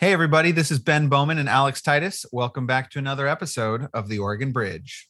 Hey, everybody, this is Ben Bowman and Alex Titus. Welcome back to another episode of The Oregon Bridge.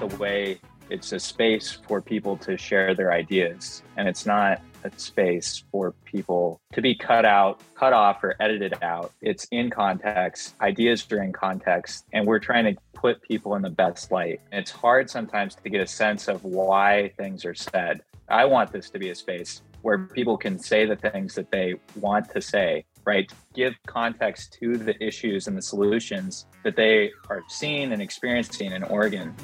The way it's a space for people to share their ideas, and it's not a space for people to be cut out, cut off, or edited out. It's in context, ideas are in context, and we're trying to put people in the best light. It's hard sometimes to get a sense of why things are said. I want this to be a space where people can say the things that they want to say, right? Give context to the issues and the solutions that they are seeing and experiencing in Oregon.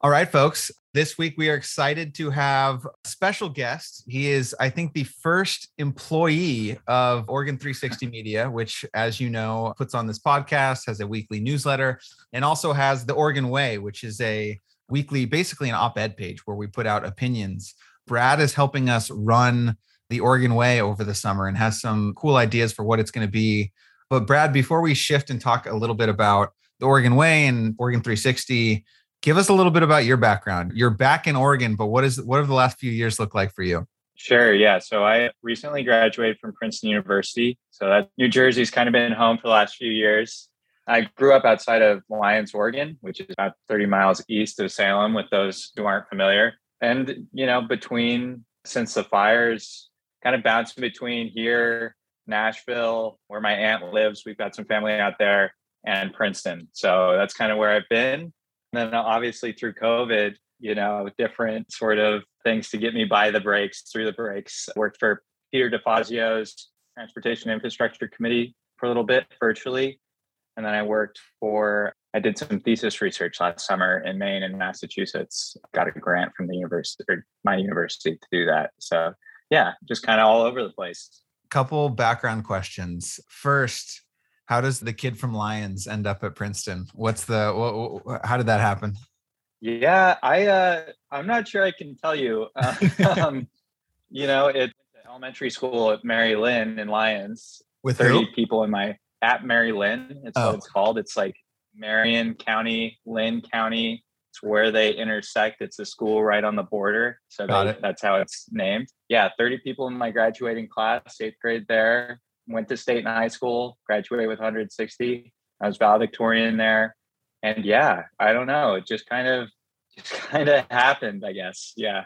All right, folks. This week we are excited to have a special guest. He is, I think, the first employee of Oregon 360 Media, which, as you know, puts on this podcast, has a weekly newsletter, and also has the Oregon Way, which is a weekly, basically an op ed page where we put out opinions. Brad is helping us run the Oregon Way over the summer and has some cool ideas for what it's going to be. But, Brad, before we shift and talk a little bit about the Oregon Way and Oregon 360, give us a little bit about your background. You're back in Oregon, but what is what have the last few years looked like for you? Sure. Yeah. So I recently graduated from Princeton University. So that New Jersey's kind of been home for the last few years. I grew up outside of Lyons, Oregon, which is about 30 miles east of Salem, with those who aren't familiar. And, you know, between since the fires kind of bouncing between here, Nashville, where my aunt lives, we've got some family out there, and Princeton. So that's kind of where I've been then obviously through COVID, you know, different sort of things to get me by the breaks, through the breaks. I worked for Peter DeFazio's Transportation Infrastructure Committee for a little bit virtually. And then I worked for, I did some thesis research last summer in Maine and Massachusetts. Got a grant from the university, or my university to do that. So yeah, just kind of all over the place. Couple background questions. First, how does the kid from Lyons end up at Princeton? What's the what, how did that happen? Yeah, I uh, I'm not sure I can tell you. Uh, um, you know, it's elementary school at Mari-Linn in Lyons. With 30 who? people in my at Mari-Linn. It's oh. what it's called. It's like Marion County, Linn County. It's where they intersect. It's a school right on the border. So they, that's how it's named. Yeah, 30 people in my graduating class, eighth grade there went to Stayton high school, graduated with 160. I was valedictorian there. And yeah, I don't know. It just kind of just kind of happened, I guess. Yeah.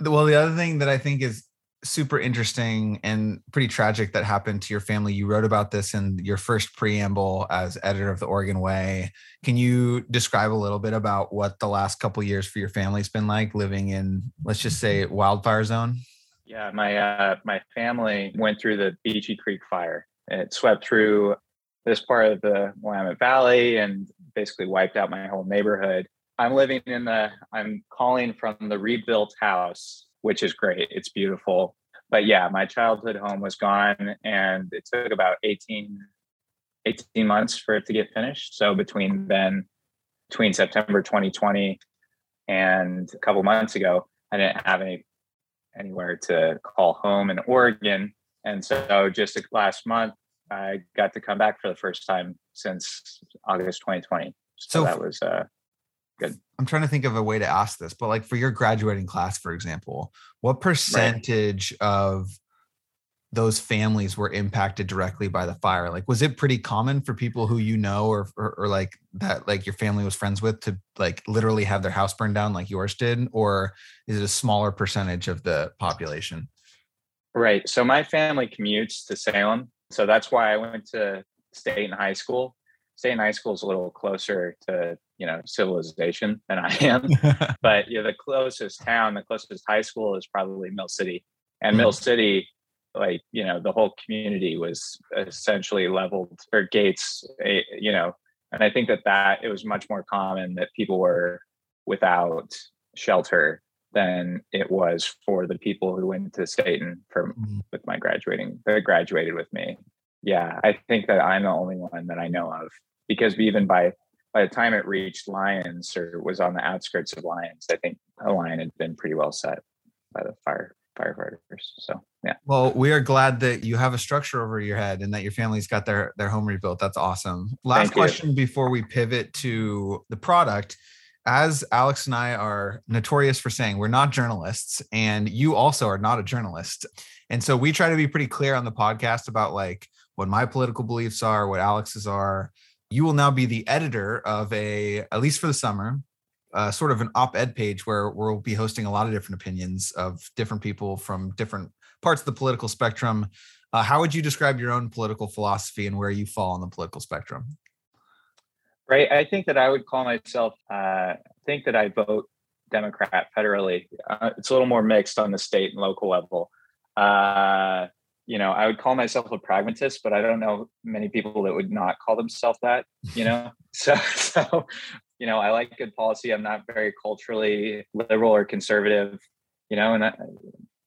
Well, the other thing that I think is super interesting and pretty tragic that happened to your family. You wrote about this in your first preamble as editor of the Oregon Way. Can you describe a little bit about what the last couple years for your family's been like living in, let's just say, mm-hmm. wildfire zone? Yeah, my uh, my family went through the Beachie Creek fire. It swept through this part of the Willamette Valley and basically wiped out my whole neighborhood. I'm living in the I'm calling from the rebuilt house, which is great. It's beautiful. But yeah, my childhood home was gone and it took about 18 18 months for it to get finished. So between then between September 2020 and a couple months ago, I didn't have any anywhere to call home in Oregon. And so just last month, I got to come back for the first time since August 2020. So, so that was uh, good. I'm trying to think of a way to ask this, but like for your graduating class, for example, what percentage right. of those families were impacted directly by the fire? Like was it pretty common for people who you know or, or, or like that like your family was friends with to like literally have their house burned down like yours did? Or is it a smaller percentage of the population? Right. So my family commutes to salem. So that's why i went to Stayton high school. Stayton high school is a little closer to you know civilization than i am. But you know the closest town the closest high school is probably mill city. And mm-hmm. mill city like you know the whole community was essentially leveled or gates you know and i think that that it was much more common that people were without shelter than it was for the people who went to Stayton for mm-hmm. with my graduating that graduated with me. Yeah, I think that I'm the only one that I know of because even by by the time it reached Lyons or was on the outskirts of Lyons, I think a line had been pretty well set by the fire. Firefighters. So yeah. Well, we are glad that you have a structure over your head and that your family's got their their home rebuilt. That's awesome. Last Thank you. question before we pivot to the product. As Alex and I are notorious for saying, we're not journalists, and you also are not a journalist. And so we try to be pretty clear on the podcast about like what my political beliefs are, what Alex's are. You will now be the editor of a, at least for the summer, uh, sort of an op-ed page where we'll be hosting a lot of different opinions of different people from different parts of the political spectrum. Uh, how would you describe your own political philosophy and where you fall on the political spectrum? Right. I think that I would call myself, uh, think that I vote Democrat federally. Uh, it's a little more mixed on the state and local level. Uh, you know, I would call myself a pragmatist, but I don't know many people that would not call themselves that, you know? so, so, you know, I like good policy. I'm not very culturally liberal or conservative, you know, and I,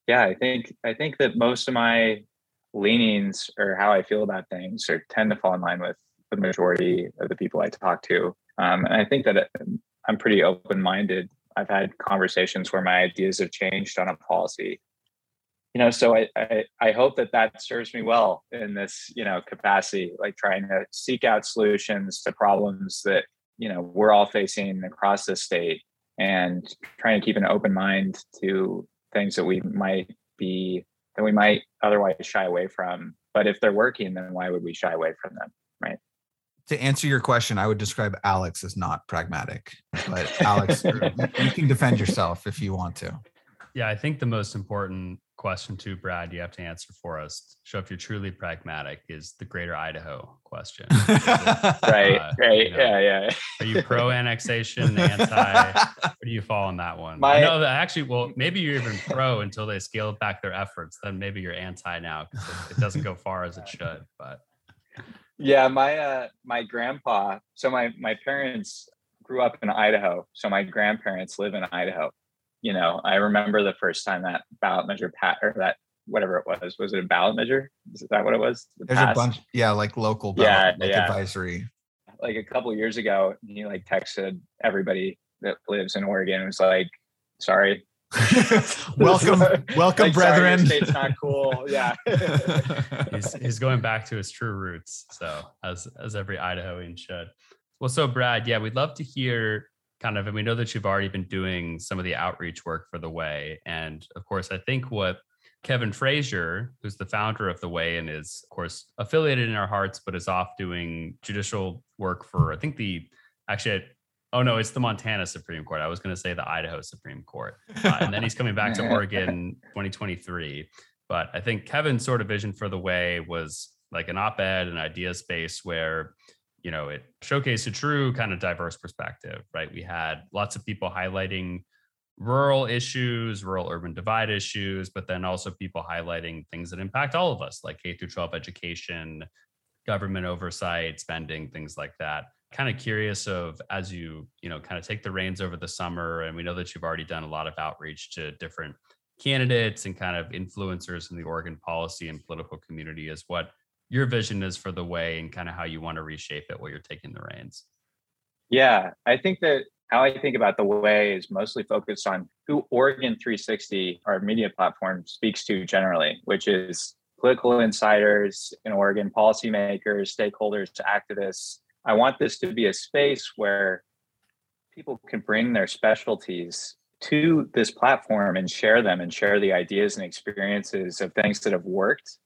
yeah, I think, I think that most of my leanings or how I feel about things or tend to fall in line with the majority of the people I talk to. Um, and I think that I'm pretty open minded. I've had conversations where my ideas have changed on a policy. You know, so I, I I hope that that serves me well in this you know capacity, like trying to seek out solutions to problems that you know we're all facing across the state, and trying to keep an open mind to things that we might be that we might otherwise shy away from. But if they're working, then why would we shy away from them, right? To answer your question, I would describe Alex as not pragmatic, but Alex, you can defend yourself if you want to. Yeah, I think the most important question too, Brad, you have to answer for us. Show if you're truly pragmatic is the greater Idaho question. right, uh, right. You know, yeah, yeah. are you pro annexation, anti? Where do you fall on that one? My, I know that actually, well, maybe you're even pro until they scale back their efforts. Then maybe you're anti now because it, it doesn't go far as it should. But yeah, my uh my grandpa, so my my parents grew up in Idaho. So my grandparents live in Idaho you know, I remember the first time that ballot measure pat or that whatever it was. Was it a ballot measure? Is that what it was? The There's a bunch, yeah, like local ballot, yeah, like yeah. advisory. Like a couple years ago, he like texted everybody that lives in Oregon. It was like, sorry. welcome, welcome, like, brethren. Sorry, state's not cool. Yeah. he's, he's going back to his true roots. So as as every Idahoan should. Well, so Brad, yeah, we'd love to hear kind of, and we know that you've already been doing some of the outreach work for the Way. And of course, I think what Kevin Frazier, who's the founder of the Way and is, of course, affiliated in our hearts, but is off doing judicial work for, I think the actually, oh no, it's the Montana Supreme Court. I was going to say the Idaho Supreme Court. Uh, and then he's coming back to Oregon 2023. But I think Kevin's sort of vision for the Way was like an op ed, an idea space where you know, it showcased a true kind of diverse perspective, right? We had lots of people highlighting rural issues, rural urban divide issues, but then also people highlighting things that impact all of us, like K through 12 education, government oversight, spending, things like that. Kind of curious of as you, you know, kind of take the reins over the summer, and we know that you've already done a lot of outreach to different candidates and kind of influencers in the Oregon policy and political community is what your vision is for the way and kind of how you want to reshape it while you're taking the reins. Yeah, I think that how I think about the way is mostly focused on who Oregon 360, our media platform, speaks to generally, which is political insiders in Oregon, policymakers, stakeholders, activists. I want this to be a space where people can bring their specialties to this platform and share them and share the ideas and experiences of things that have worked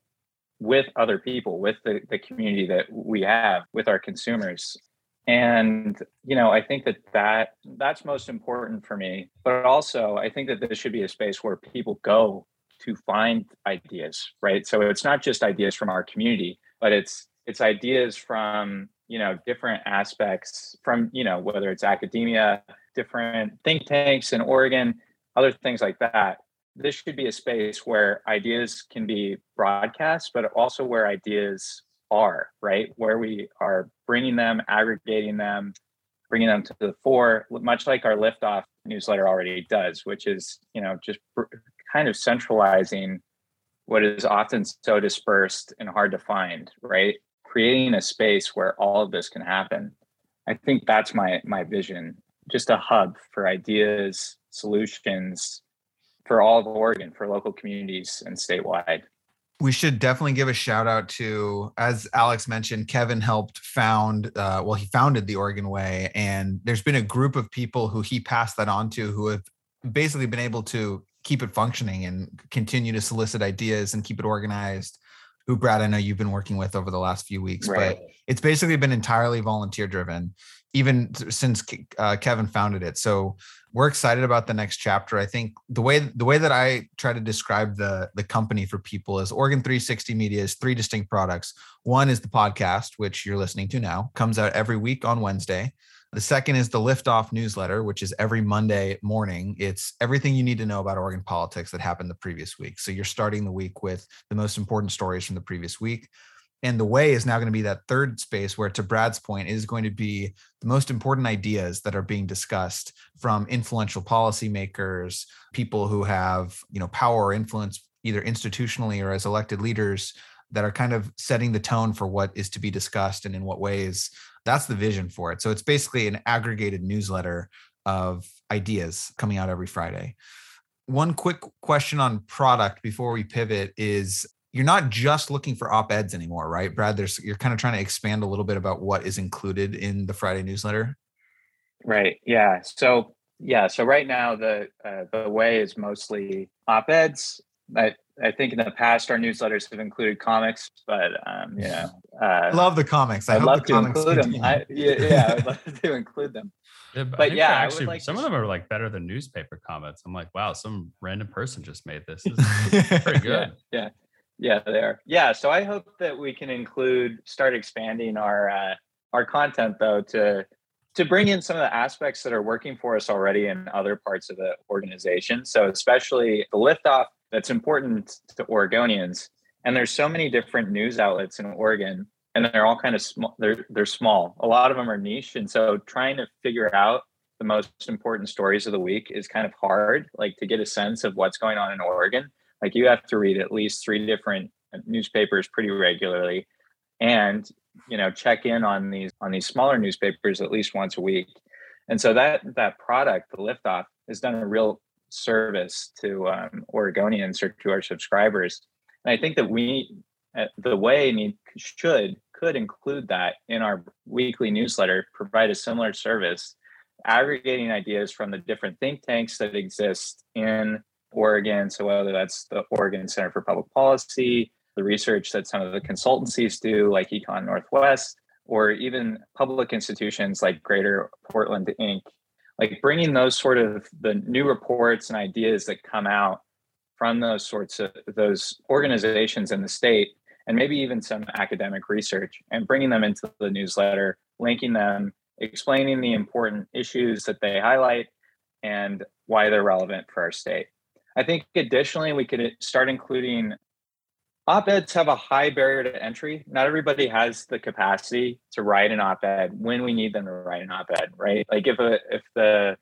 with other people, with the, the community that we have, with our consumers. And, you know, I think that, that that's most important for me. But also, I think that this should be a space where people go to find ideas, right? So it's not just ideas from our community, but it's it's ideas from you know different aspects from you know whether it's academia different think tanks in oregon other things like that this should be a space where ideas can be broadcast, but also where ideas are, right? Where we are bringing them, aggregating them, bringing them to the fore, much like our liftoff newsletter already does, which is, you know, just kind of centralizing what is often so dispersed and hard to find, right? Creating a space where all of this can happen. I think that's my my vision, just a hub for ideas, solutions, for all of Oregon, for local communities and statewide. We should definitely give a shout out to, as Alex mentioned, Kevin helped found, uh, well, he founded the Oregon Way, and there's been a group of people who he passed that on to who have basically been able to keep it functioning and continue to solicit ideas and keep it organized who Brad, I know you've been working with over the last few weeks, right. but it's basically been entirely volunteer driven, even since uh, Kevin founded it. So we're excited about the next chapter. I think the way the way that I try to describe the the company for people is Oregon 360 Media is three distinct products. One is the podcast, which you're listening to now, comes out every week on Wednesday. The second is the Liftoff newsletter, which is every Monday morning. It's everything you need to know about Oregon politics that happened the previous week. So you're starting the week with the most important stories from the previous week. And the way is now going to be that third space where, to Brad's point, is going to be the most important ideas that are being discussed from influential policymakers, people who have you know power or influence either institutionally or as elected leaders that are kind of setting the tone for what is to be discussed and in what ways that's the vision for it. So it's basically an aggregated newsletter of ideas coming out every Friday. One quick question on product before we pivot is you're not just looking for op-eds anymore, right? Brad, there's you're kind of trying to expand a little bit about what is included in the Friday newsletter. Right. Yeah. So yeah. So right now the uh, the way is mostly op-eds. I, I think in the past our newsletters have included comics, but um, you know, uh, love the comics. I would love to include them. I, yeah, yeah, I'd love to include them. Yeah, but, but yeah, actually, like some to... of them are like better than newspaper comments. I'm like, wow, some random person just made this. this pretty good. yeah, yeah, yeah, they are. Yeah, so I hope that we can include, start expanding our uh, our content though to to bring in some of the aspects that are working for us already in other parts of the organization. So especially the liftoff that's important to Oregonians. And there's so many different news outlets in Oregon, and they're all kind of small. They're they're small. A lot of them are niche, and so trying to figure out the most important stories of the week is kind of hard. Like to get a sense of what's going on in Oregon. Like you have to read at least three different newspapers pretty regularly, and you know check in on these on these smaller newspapers at least once a week. And so that that product, the liftoff, has done a real service to um, Oregonians or to our subscribers. And I think that we, uh, the way need should could include that in our weekly newsletter, provide a similar service, aggregating ideas from the different think tanks that exist in Oregon. So whether that's the Oregon Center for Public Policy, the research that some of the consultancies do, like ECONorthwest, or even public institutions like Greater Portland Inc like bringing those sort of the new reports and ideas that come out from those sorts of those organizations in the state and maybe even some academic research and bringing them into the newsletter linking them explaining the important issues that they highlight and why they're relevant for our state i think additionally we could start including op-eds have a high barrier to entry. Not everybody has the capacity to write an op-ed when we need them to write an op-ed right? Like if a if the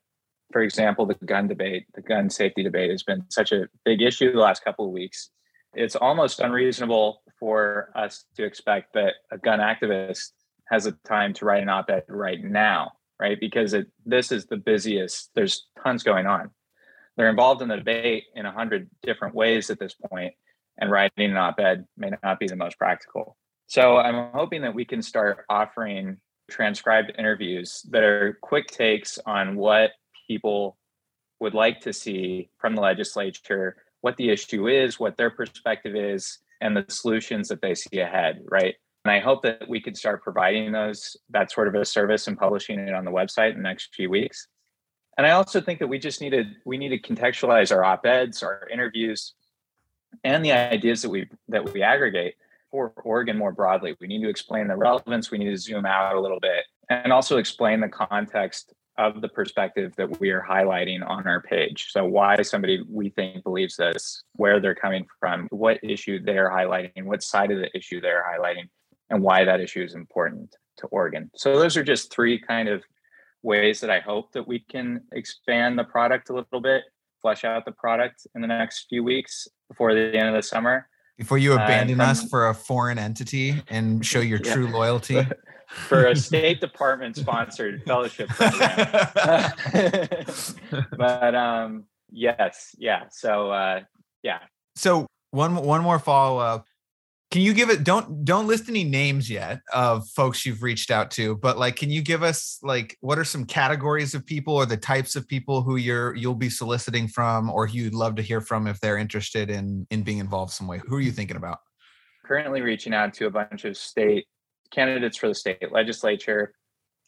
for example the gun debate the gun safety debate has been such a big issue the last couple of weeks it's almost unreasonable for us to expect that a gun activist has a time to write an op-ed right now right? Because it this is the busiest there's tons going on they're involved in the debate in a hundred different ways at this point and writing an op-ed may not be the most practical. So I'm hoping that we can start offering transcribed interviews that are quick takes on what people would like to see from the legislature, what the issue is, what their perspective is, and the solutions that they see ahead, right? And I hope that we could start providing those that sort of a service and publishing it on the website in the next few weeks. And I also think that we just need to we need to contextualize our op-eds, our interviews and the ideas that we that we aggregate for Oregon more broadly. We need to explain the relevance. We need to zoom out a little bit and also explain the context of the perspective that we are highlighting on our page. So why somebody we think believes this, where they're coming from, what issue they're highlighting, what side of the issue they're highlighting, and why that issue is important to Oregon. So those are just three kind of ways that I hope that we can expand the product a little bit flesh out the product in the next few weeks before the end of the summer. Before you abandon uh, us for a foreign entity and show your yeah. true loyalty. for a State Department sponsored fellowship program. but um, Yes. Yeah. So uh, yeah. So one one more follow up. Can you give it? Don't don't list any names yet of folks you've reached out to, but like, can you give us like what are some categories of people or the types of people who you're you'll be soliciting from, or who you'd love to hear from if they're interested in in being involved some way? Who are you thinking about? Currently reaching out to a bunch of state candidates for the state legislature,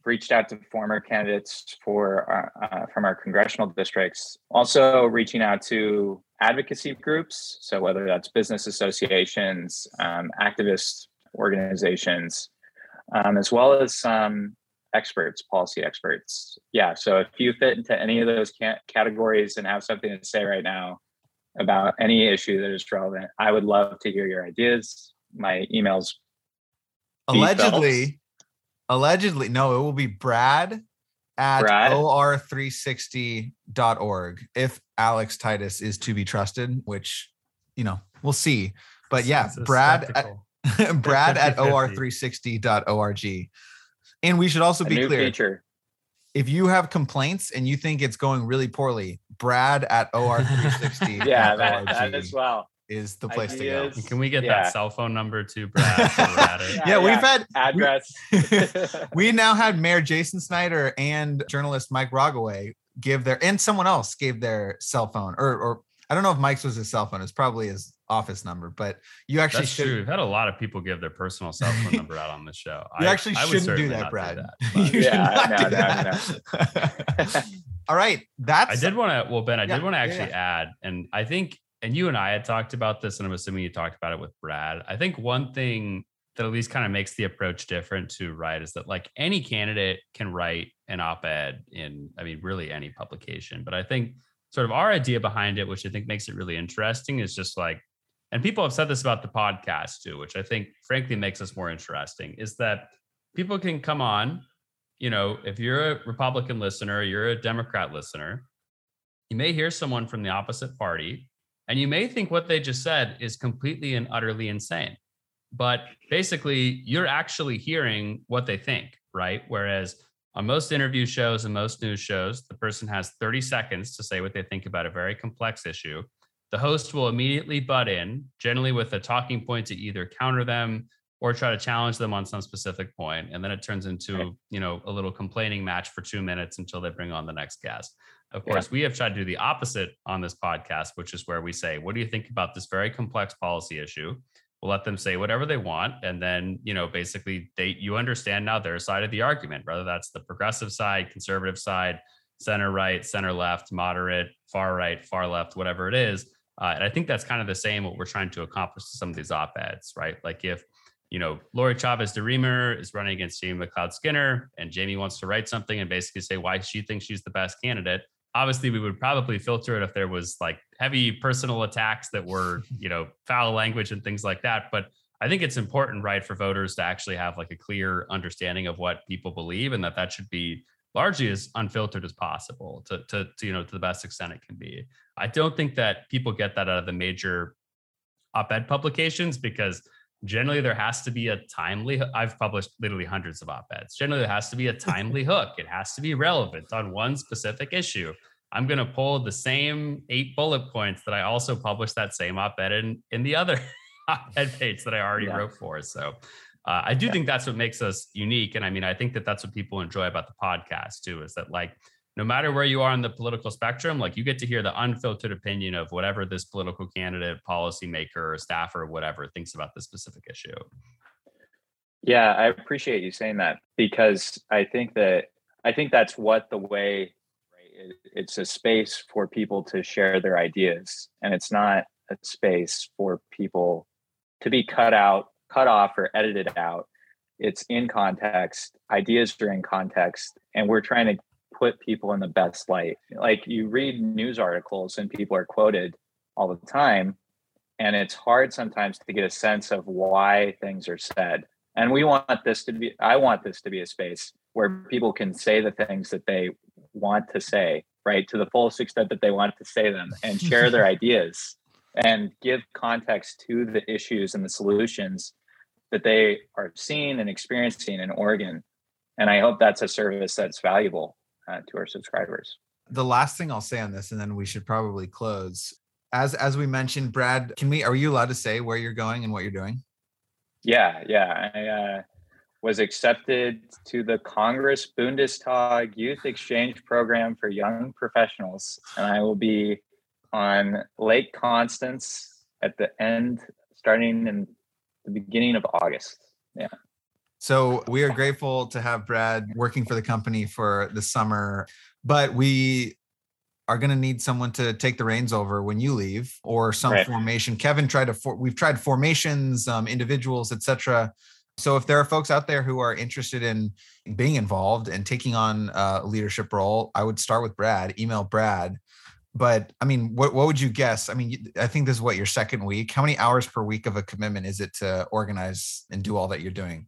reached out to former candidates for our, uh, from our congressional districts. Also, reaching out to advocacy groups. So whether that's business associations, um, activist organizations, um, as well as some experts, policy experts. Yeah. So if you fit into any of those categories and have something to say right now about any issue that is relevant, I would love to hear your ideas. My emails. Allegedly, allegedly no it will be brad at brad? or360.org if alex titus is to be trusted which you know we'll see but yeah brad at, brad at or360.org and we should also be clear feature. if you have complaints and you think it's going really poorly brad at or360 yeah that, that as well is the place Ideas. to go. Can we get yeah. that cell phone number too, Brad? yeah, yeah, we've had address. We, we, now had Mayor Jason Snider and journalist Mike Rogoway give their and someone else gave their cell phone or or I don't know if Mike's was his cell phone. It's probably his office number, but you actually That's should. True. We've had a lot of people give their personal cell phone number out on the show. You I, actually I shouldn't do that, Brad. Do that, you yeah, no, no, no, All right, that's. I did want to. Well, Ben, I yeah, did want to actually yeah. add, and I think and you and I had talked about this, and I'm assuming you talked about it with Brad. I think one thing that at least kind of makes the approach different to write is that like any candidate can write an op-ed in, I mean, really any publication. But I think sort of our idea behind it, which I think makes it really interesting, is just like, and people have said this about the podcast too, which I think frankly makes us more interesting, is that people can come on, you know, if you're a Republican listener, you're a Democrat listener, you may hear someone from the opposite party and you may think what they just said is completely and utterly insane. But basically, you're actually hearing what they think, right? Whereas on most interview shows and most news shows, the person has 30 seconds to say what they think about a very complex issue. The host will immediately butt in, generally with a talking point to either counter them or try to challenge them on some specific point and then it turns into you know a little complaining match for two minutes until they bring on the next guest of course, yeah. we have tried to do the opposite on this podcast, which is where we say, What do you think about this very complex policy issue? We'll let them say whatever they want. And then, you know, basically they you understand now their side of the argument, whether that's the progressive side, conservative side, center right, center left, moderate, far right, far left, whatever it is. Uh, and I think that's kind of the same what we're trying to accomplish to some of these op-eds, right? Like if you know, Lori Chavez DeRemer is running against Jamie McLeod Skinner, and Jamie wants to write something and basically say why she thinks she's the best candidate obviously we would probably filter it if there was like heavy personal attacks that were you know foul language and things like that. But i think it's important right for voters to actually have like a clear understanding of what people believe and that that should be largely as unfiltered as possible to, to, to you know to the best extent it can be. I don't think that people get that out of the major op-ed publications because generally there has to be a timely i've published literally hundreds of op-eds generally there has to be a timely hook it has to be relevant on one specific issue i'm going to pull the same eight bullet points that i also published that same op-ed in, in the other op-ed page that i already yeah. wrote for so uh, i do yeah. think that's what makes us unique and i mean i think that that's what people enjoy about the podcast too is that like no matter where you are on the political spectrum, like you get to hear the unfiltered opinion of whatever this political candidate, policymaker, or staffer, or whatever thinks about the specific issue. Yeah, I appreciate you saying that because I think that I think that's what the way right, it's a space for people to share their ideas, and it's not a space for people to be cut out, cut off, or edited out. It's in context. Ideas are in context, and we're trying to put people in the best light. Like you read news articles and people are quoted all the time. And it's hard sometimes to get a sense of why things are said. And we want this to be, I want this to be a space where people can say the things that they want to say, right? To the fullest extent that they want to say them and share their ideas and give context to the issues and the solutions that they are seeing and experiencing in Oregon. And I hope that's a service that's valuable uh, to our subscribers. The last thing I'll say on this, and then we should probably close. As as we mentioned, Brad, can we are you allowed to say where you're going and what you're doing? Yeah, yeah. I uh, was accepted to the Congress Bundestag Youth Exchange Program for Young Professionals, and I will be on Lake Constance at the end, starting in the beginning of August. Yeah. So we are grateful to have Brad working for the company for the summer, but we are going to need someone to take the reins over when you leave or some right. formation. Kevin tried to, for, we've tried formations, um, individuals, etc. So if there are folks out there who are interested in being involved and taking on a leadership role, I would start with Brad, email Brad. But I mean, what, what would you guess? I mean, I think this is what your second week. How many hours per week of a commitment is it to organize and do all that you're doing?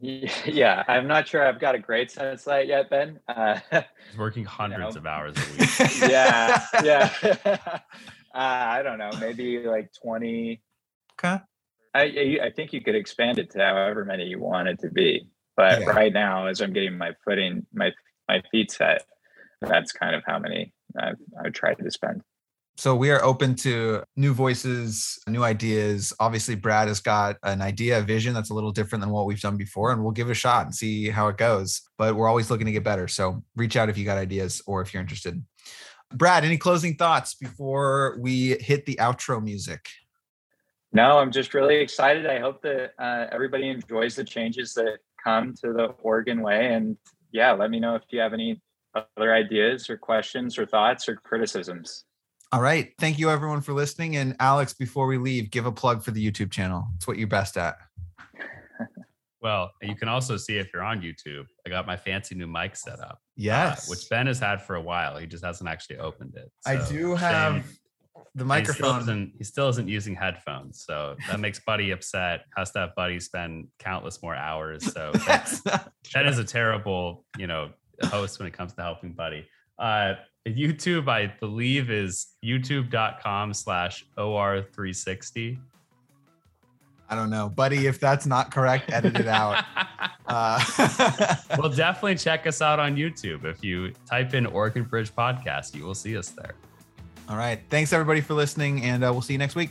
Yeah, I'm not sure I've got a great sense of that yet, Ben. Uh, He's working hundreds you know. of hours a week. yeah, yeah. uh, I don't know, maybe like 20. Okay. I, I think you could expand it to however many you want it to be. But yeah. right now, as I'm getting my footing, my my feet set, that's kind of how many I've, I've tried to spend. So we are open to new voices, new ideas. Obviously, Brad has got an idea, a vision that's a little different than what we've done before, and we'll give it a shot and see how it goes. But we're always looking to get better. So reach out if you got ideas or if you're interested. Brad, any closing thoughts before we hit the outro music? No, I'm just really excited. I hope that uh, everybody enjoys the changes that come to the Oregon way. And yeah, let me know if you have any other ideas or questions or thoughts or criticisms. All right. Thank you, everyone, for listening. And Alex, before we leave, give a plug for the YouTube channel. It's what you're best at. Well, you can also see if you're on YouTube. I got my fancy new mic set up. Uh, yes. Uh, which Ben has had for a while. He just hasn't actually opened it. So, I do have shame. the microphone. He still, he still, isn't using headphones. So that makes Buddy upset. Has to have Buddy spend countless more hours. So that's, that is a terrible, you know, host when it comes to helping Buddy. Uh, YouTube, I believe, is youtube.com slash OR360. I don't know, buddy. If that's not correct, edit it out. uh, well, definitely check us out on YouTube. If you type in Oregon Bridge Podcast, you will see us there. All right. Thanks, everybody, for listening, and uh, we'll see you next week.